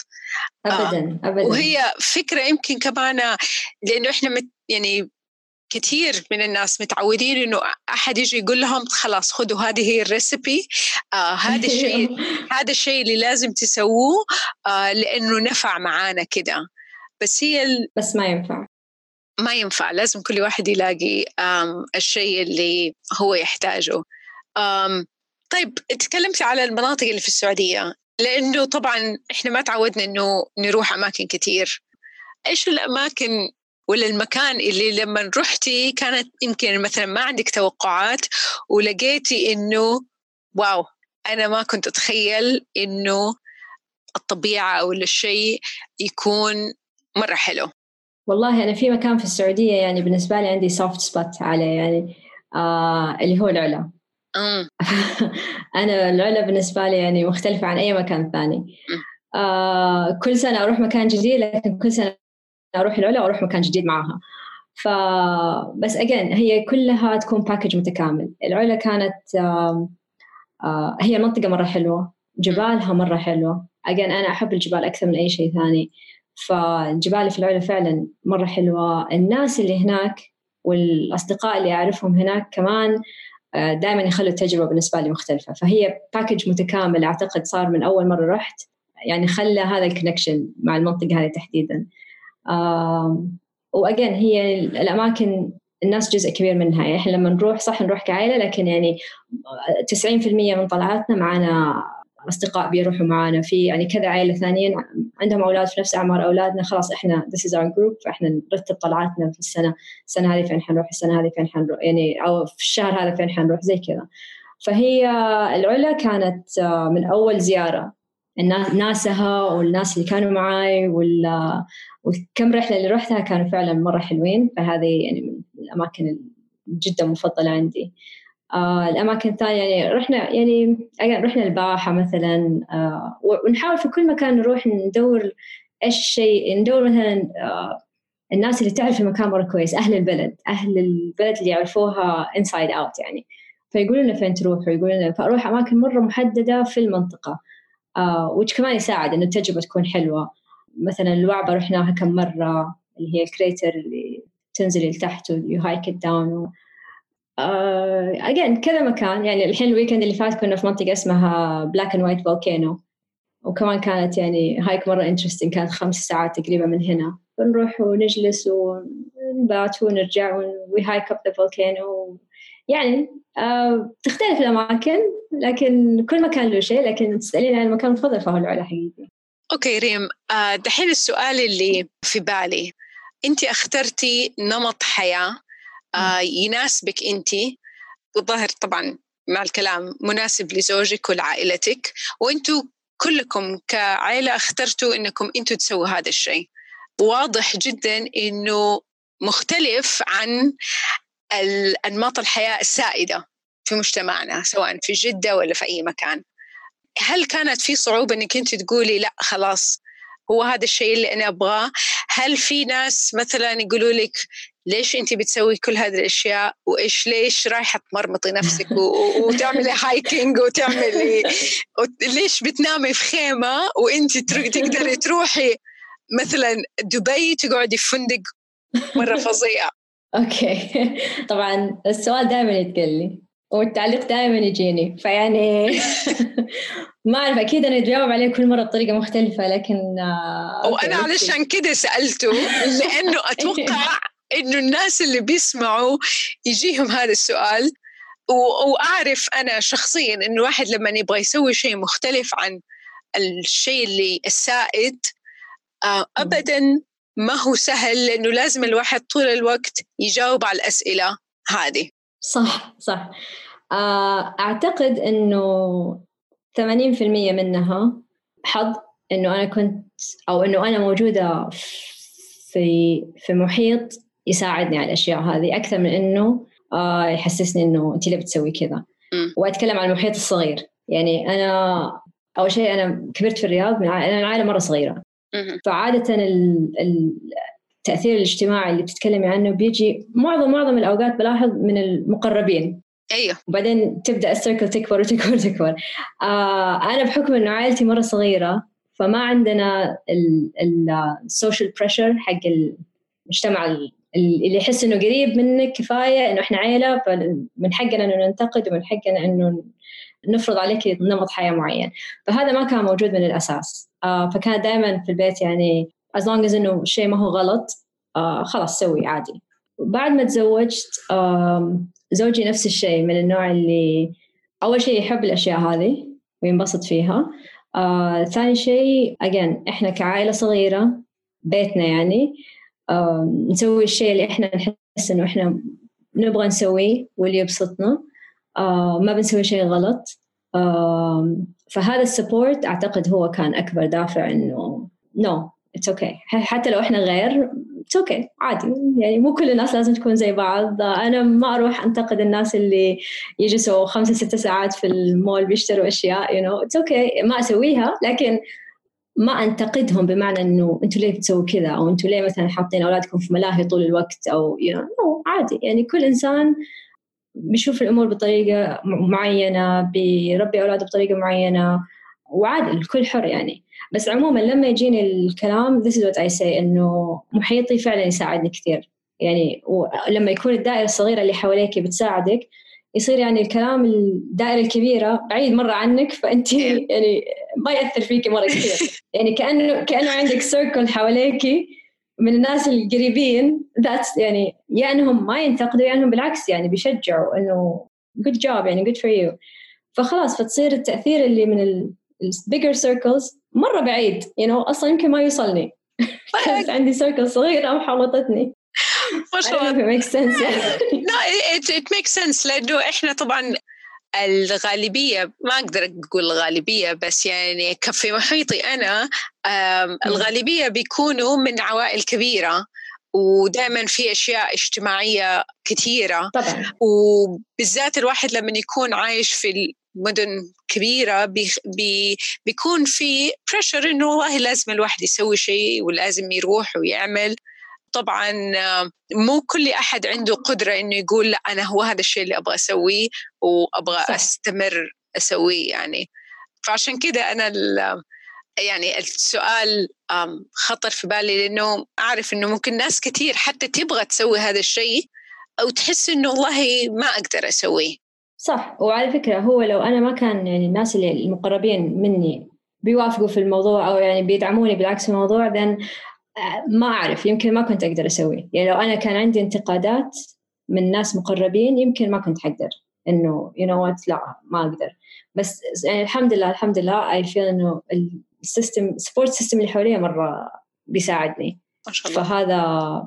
ابدا ابدا. وهي فكرة يمكن كمان لأنه إحنا يعني كثير من الناس متعودين إنه أحد يجي يقول لهم خلاص خذوا هذه هي الريسبي آه هذا الشيء هذا الشيء اللي لازم تسووه آه لأنه نفع معانا كده. بس هي ال... بس ما ينفع. ما ينفع. لازم كل واحد يلاقي الشيء اللي هو يحتاجه. طيب تكلمتي على المناطق اللي في السعودية. لأنه طبعا إحنا ما تعودنا إنه نروح أماكن كثير إيش الأماكن ولا المكان اللي لما رحتي كانت يمكن مثلا ما عندك توقعات ولقيتي إنه wow أنا ما كنت أتخيل إنه الطبيعة أو للشيء يكون مرة حلو. والله أنا في مكان في السعودية يعني بالنسبة لي عندي soft spot عليه يعني آه اللي هو العلا. أنا العلا بالنسبة لي يعني مختلفة عن أي مكان ثاني. آه كل سنة أروح مكان جديد لكن كل سنة أروح العلا وأروح مكان جديد معاها. فبس again هي كلها تكون package متكامل. العلا كانت آه هي منطقة مرة حلوة. جبالها مرة حلوة. again أنا أحب الجبال أكثر من أي شيء ثاني. فالجبال في العلا فعلا مرة حلوة. الناس اللي هناك والأصدقاء اللي أعرفهم هناك كمان آه، دائما يخلوا التجربة بالنسبة لي مختلفة. فهي package متكامل. أعتقد صار من أول مرة رحت. يعني خلى هذا الكونكشن مع المنطقة هذه تحديدا. وأجين هي الأماكن الناس جزء كبير منها. يعني إحنا لما نروح صح نروح كعائلة لكن يعني 90% من طلعاتنا معنا أصدقاء بيروحوا معانا. في يعني كذا عائلة ثانيين عندهم أولاد في نفس أعمار أولادنا خلاص إحنا this is our group فإحنا نرتب طلعاتنا في السنة السنة هذه فين حنروح السنة هذه فين حنروح يعني أو في الشهر هذا فين حنروح زي كذا. فهي العلا كانت آه، من أول ناسها والناس اللي كانوا معاي والكم رحلة اللي رحتها كانوا فعلا مرة حلوين. فهذه يعني من الأماكن جدا مفضلة عندي. آه الأماكن الثانية يعني رحنا يعني رحنا الباحة مثلا آه ونحاول في كل مكان نروح ندور إيش الشيء ندور مثلا آه الناس اللي تعرف المكان مرة كويس أهل البلد أهل البلد اللي يعرفوها inside out يعني. فيقولوا لنا فين تروحوا يقولوا لنا فأروح أماكن مرة محددة في المنطقة. آه وش كمان يساعد إنه التجربة تكون حلوة. مثلا الوعبة رحناها كم مرة اللي هي ال crater اللي تنزلي لتحت و you hike down again uh, كذا مكان. يعني الحين ال weekend اللي فات كنا في منطقة اسمها black and white volcano وكمان كانت يعني hike مرة interesting كانت خمس ساعات تقريبا من هنا. بنروح ونجلس ونبات ونرجع we hike up the volcano يعني آه تختلف الأماكن لكن كل مكان له شيء لكن تسألين عن المكان المفضل فهو العلا حقيقي. أوكي ريم. آه دحين السؤال اللي في بالي. أنت أخترتي نمط حياة آه يناسبك أنت. والظاهر طبعا مع الكلام مناسب لزوجك ولعائلتك. وأنتم كلكم كعائله اخترتوا إنكم أنتم تسووا هذا الشيء. واضح جدا إنه مختلف عن أنماط الحياة السائدة في مجتمعنا سواء في جدة ولا في أي مكان. هل كانت في صعوبة إنك أنت تقولي لا خلاص هو هذا الشيء اللي أنا أبغاه؟ هل في ناس مثلا يقولوا لك ليش أنت بتسوي كل هذه الأشياء؟ وإيش ليش رايحة تمرمطي نفسك؟ وتعملي هايكينج وتعملي ليش بتنامي في خيمة وأنت تقدري تروحي مثلا دبي تقعدي في فندق مرة فظيع؟ أوكي. طبعا السؤال دائما يتقال والتعليق دائما يجيني فيعني ما أعرف أكيد أنا اتجاوب عليه كل مرة بطريقة مختلفة لكن آه وأنا علشان كده سألته لأنه أتوقع إنه الناس اللي بيسمعوا يجيهم هذا السؤال وأعرف أنا شخصيا انه الواحد لما يبغى يسوي شيء مختلف عن الشيء اللي السائد آه ابدا ما هو سهل لأنه لازم الواحد طول الوقت يجاوب على الأسئلة هذه. صح صح. آه، أعتقد إنه 80% منها حظ إنه أنا كنت أو إنه أنا موجودة في في محيط يساعدني على الأشياء هذه أكثر من إنه آه يحسسني إنه انت ليه بتسوي كذا. وأتكلم عن المحيط الصغير. يعني أنا أول شيء أنا كبرت في الرياض من أنا عائله مرة صغيرة. فعادة التأثير الاجتماعي اللي بتتكلمي عنه بيجي معظم معظم الأوقات بلاحظ من المقربين. أيوه. وبعدين تبدأ ال circle تكبر وتكبر وتكبر. آه أنا بحكم إنه عائلتي مرة صغيرة فما عندنا ال social pressure حق المجتمع اللي يحس إنه قريب منك كفاية إنه إحنا عيلة فمن حقنا إنه ننتقد ومن حقنا إنه نفرض عليك نمط حياة معين. فهذا ما كان موجود من الأساس. آه فكان دائما في البيت يعني as long as إنه الشيء ما هو غلط آه خلاص سوي عادي. بعد ما تزوجت زوجي نفس الشيء من النوع اللي أول شيء يحب الأشياء هذه وينبسط فيها. آه ثاني شيء again إحنا كعائلة صغيرة بيتنا يعني آه نسوي الشيء اللي إحنا نحس إنه إحنا نبغى نسويه واللي يبسطنا. ما بنسوي شيء غلط. فهذا ال support أعتقد هو كان أكبر دافع إنه no it's okay حتى لو إحنا غير it's okay okay. عادي. يعني مو كل الناس لازم تكون زي بعض. أنا ما أروح أنتقد الناس اللي يجلسوا خمسة ستة ساعات في المول بيشتروا أشياء you know it's okay ما أسويها لكن ما أنتقدهم بمعنى إنه أنتوا ليه بتسووا كذا؟ أو أنتوا ليه مثلا حاطين أولادكم في ملاهي طول الوقت؟ أو you you know, no, عادي. يعني كل إنسان بيشوف الأمور بطريقة معينة بيربي أولاده بطريقة معينة وعادي الكل حر يعني. بس عموما لما يجيني الكلام this is what I say إنه محيطي فعلا يساعدني كثير يعني ولما يكون الدائرة الصغيرة اللي حواليك بتساعدك يصير يعني الكلام الدائرة الكبيرة بعيد مرة عنك فأنت يعني ما يأثر فيك مرة كثير يعني كانه كأنه عندك سيركل حواليك من الناس القريبين ذاتس يعني يا إنهم ما ينتقدوا يا إنهم بالعكس يعني بيشجعوا إنه good job يعني good for you. فخلاص فتصير التأثير اللي من ال bigger circles مرة بعيد you know أصلا يمكن ما يوصلني. بس عندي سيركل صغيرة محوطتني ما شاء الله it makes sense. لا it, it makes sense. لأنه إحنا طبعا الغالبية ما أقدر أقول الغالبية بس يعني في محيطي أنا الغالبية بيكونوا من عوائل كبيرة ودائما في أشياء اجتماعية كثيرة. طبعا. وبالذات الواحد لما يكون عايش في مدن كبيرة بي بي بيكون في pressure إنه والله لازم الواحد يسوي شيء ولازم يروح ويعمل. طبعا مو كل أحد عنده قدرة إنه يقول لا أنا هو هذا الشيء اللي أبغى أسويه وأبغى صح. أستمر أسويه يعني. فعشان كده أنا يعني السؤال خطر في بالي لأنه أعرف إنه ممكن ناس كثير حتى تبغى تسوي هذا الشيء أو تحس إنه والله ما أقدر أسويه. صح. وعلى فكرة هو لو أنا ما كان يعني الناس اللي المقربين مني بيوافقوا في الموضوع أو يعني بيدعموني بالعكس في الموضوع then آه، ما أعرف يمكن ما كنت أقدر أسويه يعني لو أنا كان عندي انتقادات من ناس مقربين يمكن ما كنت حقدر. إنه you know what لا ما أقدر. بس يعني الحمد لله الحمد لله I feel إنه ال system support system اللي حواليا مرة بيساعدني. ما شاء الله. فهذا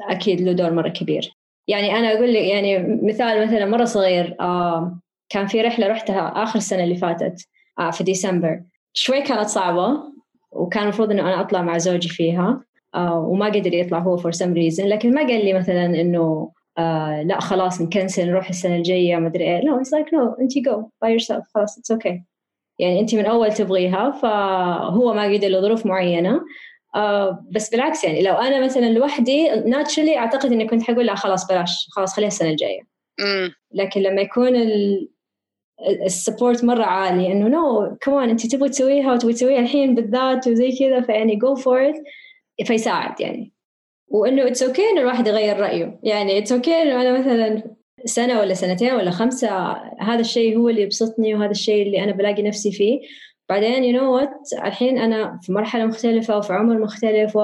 أكيد له دور مرة كبير. يعني أنا أقول لك يعني مثال مثلا مرة صغير آه كان في رحلة رحتها آخر السنة اللي فاتت آه في ديسمبر. شوي كانت صعبة وكان المفروض إنه أنا أطلع مع زوجي فيها. وما قدر يطلع هو for some reason. لكن ما قال لي مثلا إنه آه لا خلاص نكنسل نروح السنة الجاية ما أدري إيه. No it's like no أنت go by yourself خلاص it's okay. يعني أنت من أول تبغيها فهو ما قدر لظروف معينة. آه بس بالعكس يعني لو أنا مثلا لوحدي naturally أعتقد إني كنت حقول لا خلاص بلاش خلاص خليها السنة الجاية. لكن لما يكون ال support مرة عالي إنه no كمان أنت تبغي تسويها وتبغي تسويها الحين بالذات وزي كذا فيعني go for فيساعد يعني. وإنه it's okay okay انه الواحد يغير رأيه. يعني it's okay okay إنه أنا مثلا سنة ولا سنتين ولا خمسة هذا الشيء هو اللي يبسطني وهذا الشيء اللي أنا بلاقي نفسي فيه. بعدين you know what الحين أنا في مرحلة مختلفة وفي عمر مختلف و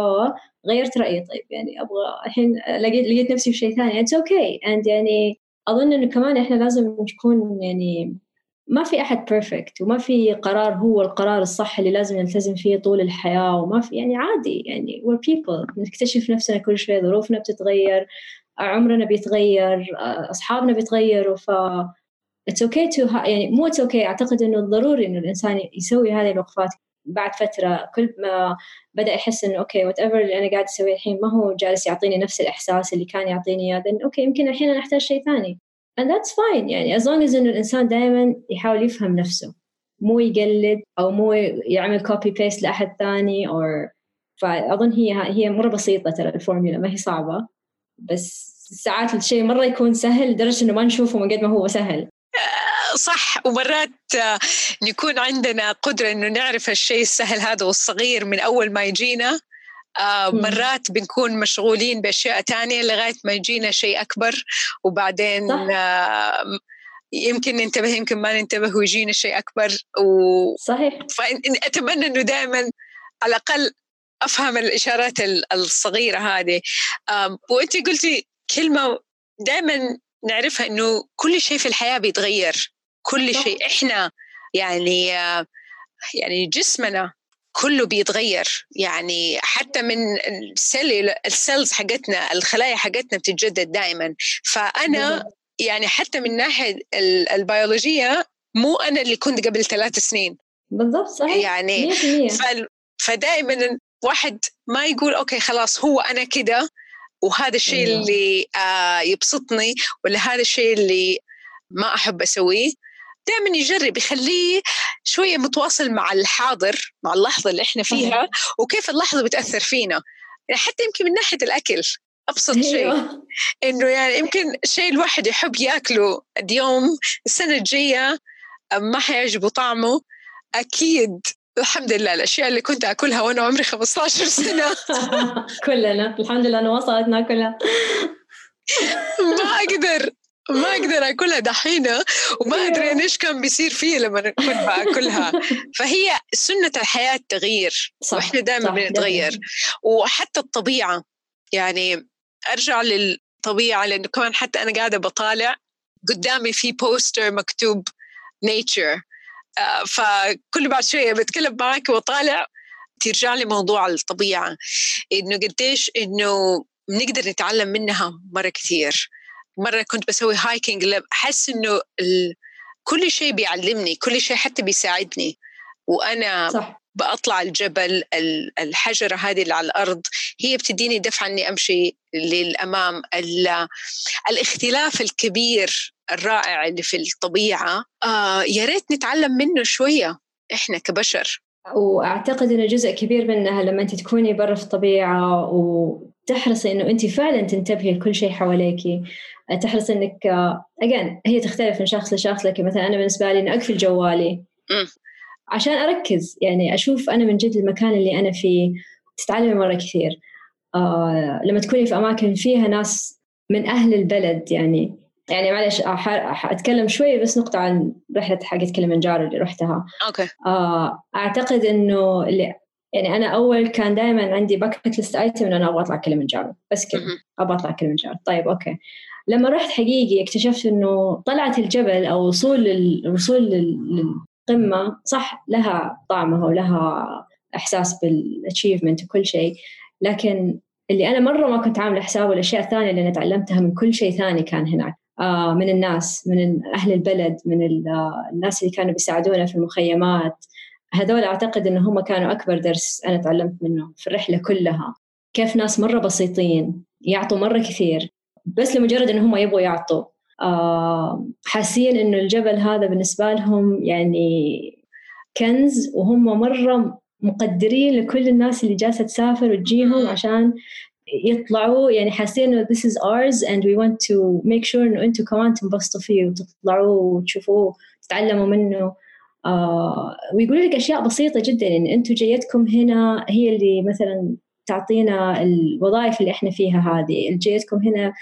غيرت رأيي. طيب يعني أبغى الحين لقيت لقيت نفسي في شيء ثاني. it's okay and يعني أظن إنه كمان إحنا لازم نكون يعني ما في أحد perfect وما في قرار هو القرار الصح اللي لازم نلتزم فيه طول الحياة وما في يعني عادي يعني we're people. نكتشف نفسنا كل شوي ظروفنا بتتغير عمرنا بيتغير أصحابنا بيتغيروا ف it's okay to يعني مو it's okay أعتقد إنه ضروري إنه الإنسان يسوي هذه الوقفات بعد فترة. كل ما بدأ يحس إنه okay whatever اللي أنا قاعد أسويه الحين ما هو جالس يعطيني نفس الإحساس اللي كان يعطيني إياه okay يمكن الحين أنا أحتاج شيء ثاني. And that's fine. يعني as long as إنه الإنسان دائما يحاول يفهم نفسه. مو يقلد أو مو يعمل copy paste لأحد ثاني أو فاظن هي هي مرة بسيطة ترى الفورمولا ما هي صعبة. بس ساعات الشيء مرة يكون سهل لدرجة إنه ما نشوفه من قد ما هو سهل. صح ومرات نكون عندنا قدرة إنه نعرف الشيء السهل هذا والصغير من أول ما يجينا. آه مرات بنكون مشغولين بأشياء تانية لغاية ما يجينا شيء أكبر وبعدين آه يمكن ننتبه يمكن ما ننتبه ويجينا شيء أكبر و... صحيح. فأتمنى إنه دائما على الأقل أفهم الإشارات الصغيرة هذه. وأنت قلتي كلمة دائما نعرفها إنه كل شيء في الحياة بيتغير. كل شيء إحنا يعني يعني جسمنا كله بيتغير. يعني حتى من ال cell ال cells حقتنا الخلايا حقتنا بتتجدد دائما فأنا يعني حتى من ناحية البيولوجية مو أنا اللي كنت قبل ثلاث سنين. بالضبط صحيح. يعني فدائما واحد ما يقول أوكي خلاص هو أنا كده وهذا الشيء أيوة. اللي آه يبسطني ولا هذا الشيء اللي ما أحب أسويه. دائما يجرب يخليه شوية متواصل مع الحاضر مع اللحظة اللي إحنا فيها وكيف اللحظة بتأثر فينا. يعني حتى يمكن من ناحية الأكل أبسط. شيء. إنه يعني يمكن شيء الواحد يحب يأكله اليوم السنة الجاية ما حيعجبه طعمه أكيد الحمد لله الأشياء اللي كنت آكلها وأنا عمري 15 سنة. كلنا الحمد لله انه وصلت ناكلها. ما أقدر. ما أقدر أكلها دحين وما. أدري إيش كان بيصير فيه لما كنت بأكلها. فهي سنة الحياة تغيير صح وإحنا دائما بنتغير. وحتى الطبيعة يعني أرجع للطبيعة لأنه كمان حتى أنا قاعدة بطالع قدامي في poster مكتوب nature آه، فكل بعد شوية بتكلم معك وطالع ترجع لي موضوع الطبيعة. إنه قديش إنه بنقدر نتعلم منها مرة كثير. مرة كنت بسوي hiking احس إنه ال... كل شيء بيعلمني كل شيء حتى بيساعدني. وأنا صح. بأطلع الجبل الحجرة هذه اللي على الأرض هي بتديني دفعة أني أمشي للأمام. الاختلاف الكبير الرائع اللي في الطبيعة آه يا ريت نتعلم منه شوية إحنا كبشر. وأعتقد إنه جزء كبير منها لما أنت تكوني برا في الطبيعة وتحرصي إنه أنت فعلا تنتبهي لكل شيء حواليكي. تحرصي إنك اجين هي تختلف من شخص لشخص لكن مثلا أنا بالنسبة لي إني أقفل جوالي. عشان أركز يعني أشوف أنا من جد المكان اللي أنا فيه. تتعلمي مرة كثير. آه لما تكوني في أماكن فيها ناس من أهل البلد يعني يعني معلش حاتكلم شوي بس نقطة عن رحلة حقت كلمنجارو اللي رحتها. Okay. آه أعتقد إنه اللي يعني أنا أول كان دائما عندي bucket list item انه أنا أبغى أطلع كلمنجارو بس كذا. أبغى أطلع كلمنجارو طيب okay. لما رحت حقيقي اكتشفت إنه طلعت الجبل أو وصول الوصول للقمة صح لها طعمها ولها إحساس بالاتشيفمنت وكل شيء. لكن اللي أنا مرة ما كنت عاملة حساب الاشياء الثانية اللي أنا تعلمتها من كل شيء ثاني كان هناك. آه من الناس من أهل البلد من آه، الناس اللي كانوا بيساعدونا في المخيمات. هذول أعتقد ان هم كانوا أكبر درس أنا تعلمت منه في الرحلة كلها. كيف ناس مرة بسيطين يعطوا مرة كثير. بس لمجرد إن هم يبغوا يعطوا. آه حاسين إنه الجبل هذا بالنسبة لهم يعني كنز وهم مرة مقدرين لكل الناس اللي جالسة تسافر وتجيهم عشان يطلعوا. يعني حاسين إنه this is ours and we want to make sure إنه أنتم كمان تنبسطوا فيه وتطلعوا وتشوفوه تتعلموا منه. آه ويقولوا لك أشياء بسيطة جدا إن يعني أنتم جيتكم هنا هي اللي مثلا تعطينا الوظائف اللي إحنا فيها هذه. جيتكم هنا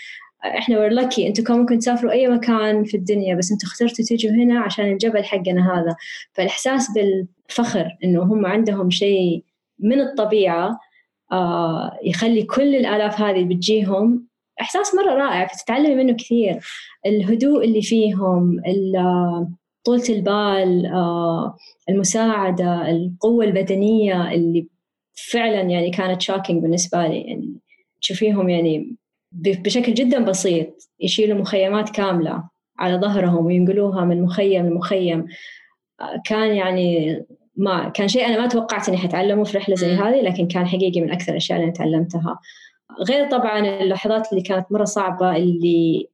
إحنا ور لكي أنتم ممكن تسافروا أي مكان في الدنيا بس أنتم اخترتوا تيجوا هنا عشان الجبل حقنا هذا. فالإحساس بالفخر إنه هم عندهم شيء من الطبيعة آه يخلي كل الآلاف هذه بتجيهم. إحساس مرة رائع فتتعلمي منه كثير. الهدوء اللي فيهم طولة البال آه المساعدة القوة البدنية اللي فعلا يعني كانت شاكينج بالنسبة لي يعني تشوفيهم يعني بشكل جدا بسيط يشيلوا مخيمات كاملة على ظهرهم وينقلوها من مخيم لمخيم. كان يعني ما كان شيء أنا ما توقعت إني حتعلمه في رحلة زي هذه لكن كان حقيقي من أكثر الأشياء اللي تعلمتها. غير طبعا اللحظات اللي كانت مرة صعبة اللي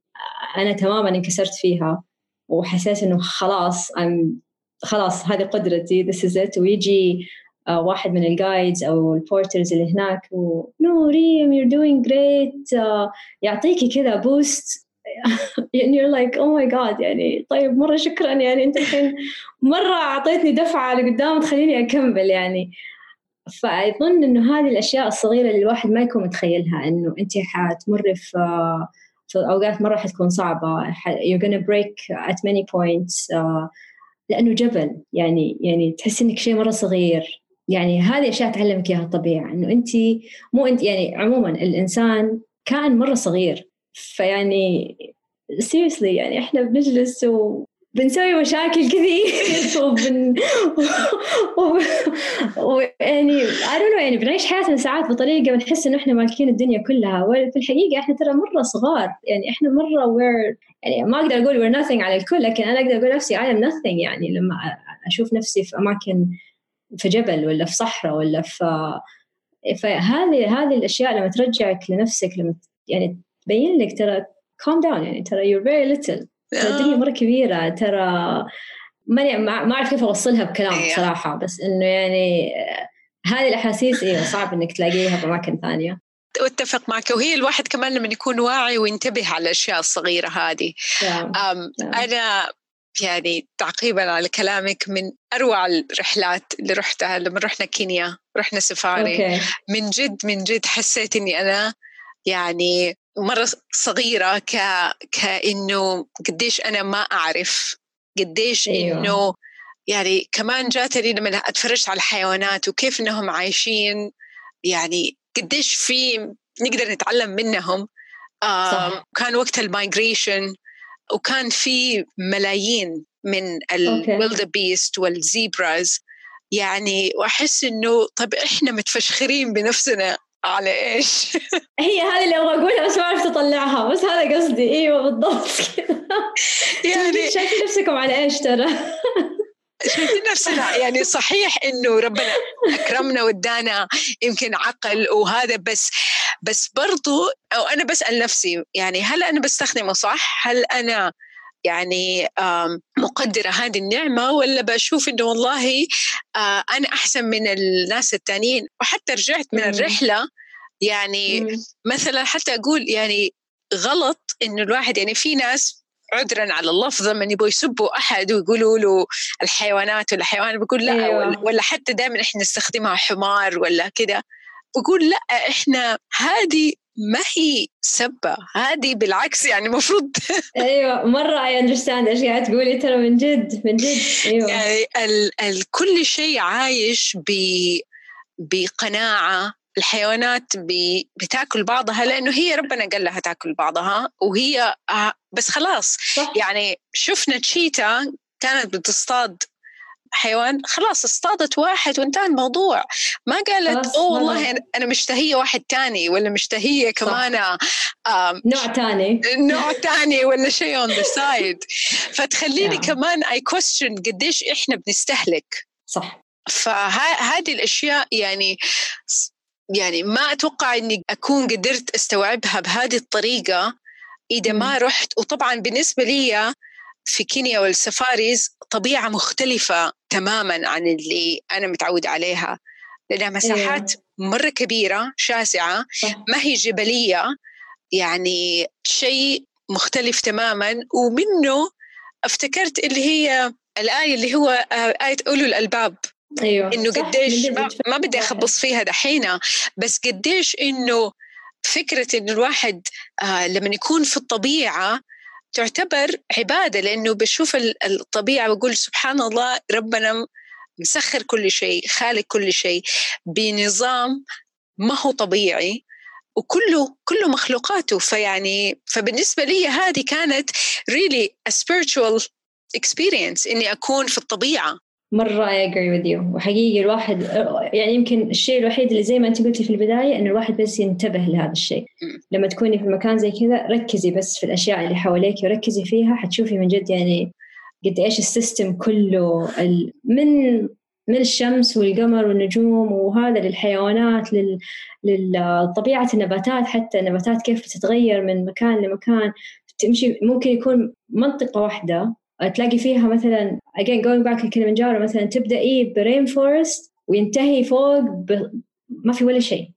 أنا تماما انكسرت فيها وحسيت إنه خلاص I'm خلاص هذه قدرتي this is it ويجي واحد من ال guides أو ال porters اللي هناك و no ريم doing great. uh, يعطيكي كذا بوست and you're like oh my god. يعني طيب مرة شكرا. يعني أنت الحين مرة أعطيتني دفعة لقدام تخليني أكمل يعني. فاظن إنه هذه الأشياء الصغيرة اللي الواحد ما يكون متخيلها إنه أنت حتمر في في أوقات مرة حتكون صعبة you're gonna break at many points. uh, لأنه جبل يعني يعني تحس إنك شيء مرة صغير. يعني هذه أشياء تعلمك إياها الطبيعه إنه انت مو انت يعني عموما الإنسان كائن مرة صغير فيعني seriously يعني إحنا بنجلس بنسوي مشاكل كثير. وبن ويعني يعني بنعيش حياتنا ساعات بطريقة بنحس إنه إحنا مالكين الدنيا كلها. وفي الحقيقة إحنا ترى مرة صغار يعني إحنا مرة we're يعني ما أقدر أقول we're nothing على الكل لكن أنا أقدر أقول نفسي I am nothing يعني لما أشوف نفسي في أماكن في جبل ولا في صحراء ولا في فهذه هذه الأشياء لما ترجعك لنفسك لما يعني تبين لك ترى calm down يعني ترى you're very little ترى الدنيا مرة كبيرة ترى ماني ما أعرف كيف أوصلها بكلام أيوة. صراحة بس إنه يعني هذه الأحاسيس إيوه صعب إنك تلاقيها في أماكن ثانية أتفق معك وهي الواحد كمان لما يكون واعي وينتبه على الأشياء الصغيرة هذه yeah. yeah. أنا يعني تعقيبا على كلامك من أروع الرحلات اللي رحتها لما رحنا كينيا رحنا سفاري okay. من جد من جد حسيت إني أنا يعني مرة صغيرة ك... كأنه قديش أنا ما أعرف قديش أيوة. إنه يعني كمان جاتني لما اتفرجت على الحيوانات وكيف إنهم عايشين يعني قديش في نقدر نتعلم منهم آه كان وقت ال migration وكان في ملايين من ال wildebeest وال zebras يعني وأحس إنه طب إحنا متفشخرين بنفسنا على إيش؟ هي هذه اللي أبغى أقولها بس ما عرفت اطلعها بس هذا قصدي. إيوه بالضبط كذا يعني شايفين نفسكم على إيش ترى؟ شايفين نفسنا يعني صحيح إنه ربنا أكرمنا وادانا يمكن عقل وهذا بس بس برضو أو أنا بسأل نفسي يعني هل أنا بستخدمه صح؟ هل أنا يعني مقدرة هذه النعمة ولا بشوف إنه والله أنا أحسن من الناس التانيين؟ وحتى رجعت من الرحلة يعني مثلا حتى أقول يعني غلط إنه الواحد يعني في ناس عذرا على اللفظ لما يبغوا يسبوا أحد ويقولوا له الحيوانات ولا حيوان بيقول لا أيوة. ولا حتى دائما إحنا نستخدمها حمار ولا كذا بقول لا إحنا هذه ما هي سبة هذه بالعكس يعني المفروض أيوه مرة اي اندرستاند إيش قاعد تقولي ترى من جد من جد. أيوه. يعني ال ال كل شيء عايش ب بقناعة. الحيوانات بتاكل بعضها لأنه هي ربنا قال لها تاكل بعضها وهي بس خلاص. صح. يعني شفنا cheetah كانت بتصطاد حيوان خلاص اصطادت واحد وانتهى الموضوع. ما قالت oh والله أنا مشتهية واحد تاني ولا مشتهية كمان نوع تاني. نوع تاني ولا شيء on the side فتخليني كمان I question قديش إحنا بنستهلك. صح. فهذه الأشياء يعني يعني ما أتوقع إني أكون قدرت أستوعبها بهذه الطريقة. إذا ما رحت وطبعا بالنسبة لي في كينيا والسفاريز طبيعة مختلفة تماما عن اللي أنا متعود عليها لأنها مساحات مرة كبيرة شاسعة ما هي جبلية يعني شيء مختلف تماما ومنه افتكرت اللي هي الآية اللي هو آه، آية أولو الألباب. أيوة. إنه قديش ما, ما بدي أخبص فيها دحين بس قديش إنه فكرة إنه الواحد آه لما يكون في الطبيعة تعتبر عبادة لأنه بشوف الطبيعة بقول سبحان الله ربنا مسخر كل شيء خالق كل شيء بنظام ما هو طبيعي وكله كله مخلوقاته. فيعني فبالنسبة لي هذه كانت really a spiritual experience إني أكون في الطبيعة. مرة I agree with you. وحقيقي الواحد يعني يمكن الشيء الوحيد اللي زي ما أنت قلتي في البداية إن الواحد بس ينتبه لهذا الشيء. لما تكوني في مكان زي كذا ركزي بس في الأشياء اللي حواليك وركزي فيها. حتشوفي من جد يعني قد إيش السيستم كله من من الشمس والقمر والنجوم وهذا للحيوانات لل... للطبيعة النباتات. حتى النباتات كيف تتغير من مكان لمكان تمشي ممكن يكون منطقة واحدة تلاقي فيها مثلا again going back لكلمنجارو مثلا تبدأي ب rain forest وينتهي فوق ب... ما في ولا شيء.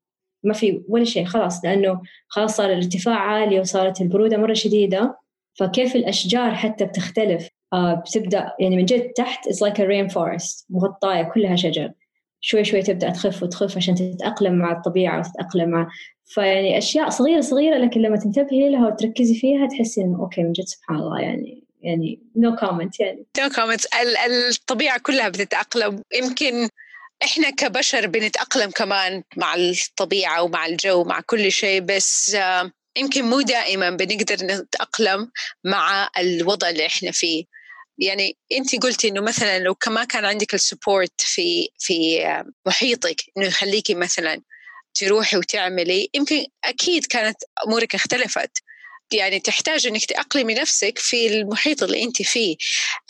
ما في ولا شيء خلاص لأنه خلاص صار الارتفاع عالي وصارت البرودة مرة شديدة. فكيف الأشجار حتى بتختلف؟ آه بتبدأ يعني من جد تحت it's like a rainforest مغطاية كلها شجر. شوي شوي تبدأ تخف وتخف عشان تتأقلم مع الطبيعة وتتأقلم مع. فيعني أشياء صغيرة صغيرة لكن لما تنتبهي لها وتركزي فيها تحسي إنه okay من جد سبحان الله يعني يعني no no comment يعني. no no comment الطبيعة كلها بتتأقلم. يمكن إحنا كبشر بنتأقلم كمان مع الطبيعة ومع الجو مع كل شيء بس يمكن مو دائما بنقدر نتأقلم مع الوضع اللي إحنا فيه. يعني انت قلتي إنه مثلا لو كما كان عندك ال support في في محيطك إنه يخليكي مثلا تروحي وتعملي يمكن أكيد كانت أمورك اختلفت. يعني تحتاج إنك تأقلمي نفسك في المحيط اللي أنت فيه.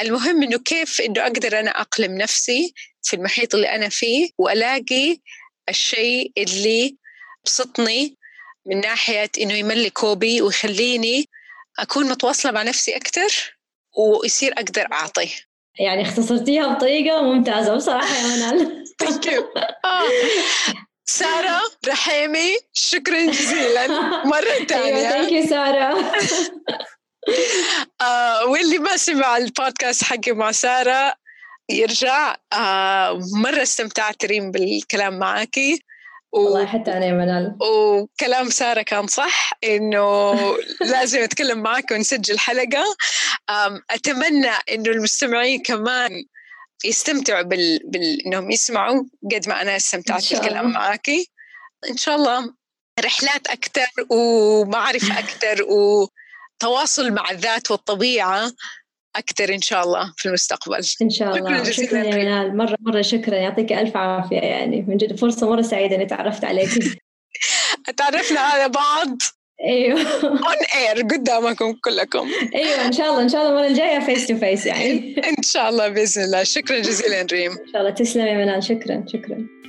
المهم إنه كيف إنه أقدر أنا أقلم نفسي في المحيط اللي أنا فيه وألاقي الشيء اللي يبسطني من ناحية إنه يملي كوبي ويخليني أكون متواصلة مع نفسي أكثر ويصير أقدر أعطي. يعني اختصرتيها بطريقة ممتازة بصراحة يا منال. سارة ريم شكرا جزيلا. مرة ثانية thank you سارة. آه واللي ما سمع البودكاست حقي مع سارة يرجع. آه مرة استمتعت ريم بالكلام معاكي. و... والله حتى أنا يا منال. وكلام سارة كان صح إنه لازم أتكلم معك ونسجل حلقة. أتمنى إنه المستمعين كمان يستمتعوا بال... بال... إنهم يسمعوا قد ما أنا استمتعت بالكلام معاكي إن شاء الله رحلات أكثر ومعرفة أكثر وتواصل مع الذات والطبيعة أكثر إن شاء الله في المستقبل. إن شاء الله. شكرا, شكرا يا منال مرة مرة شكرا. يعطيك ألف عافية يعني. من جد فرصة مرة سعيدة إني تعرفت عليك. تعرفنا على بعض. أيوه. On air قدامكم كلكم. أيوه إن شاء الله إن شاء الله المرة الجاية face to face يعني. إن شاء الله بإذن الله. شكرا جزيلا ريم. إن شاء الله. تسلم يا منال شكرا شكرا.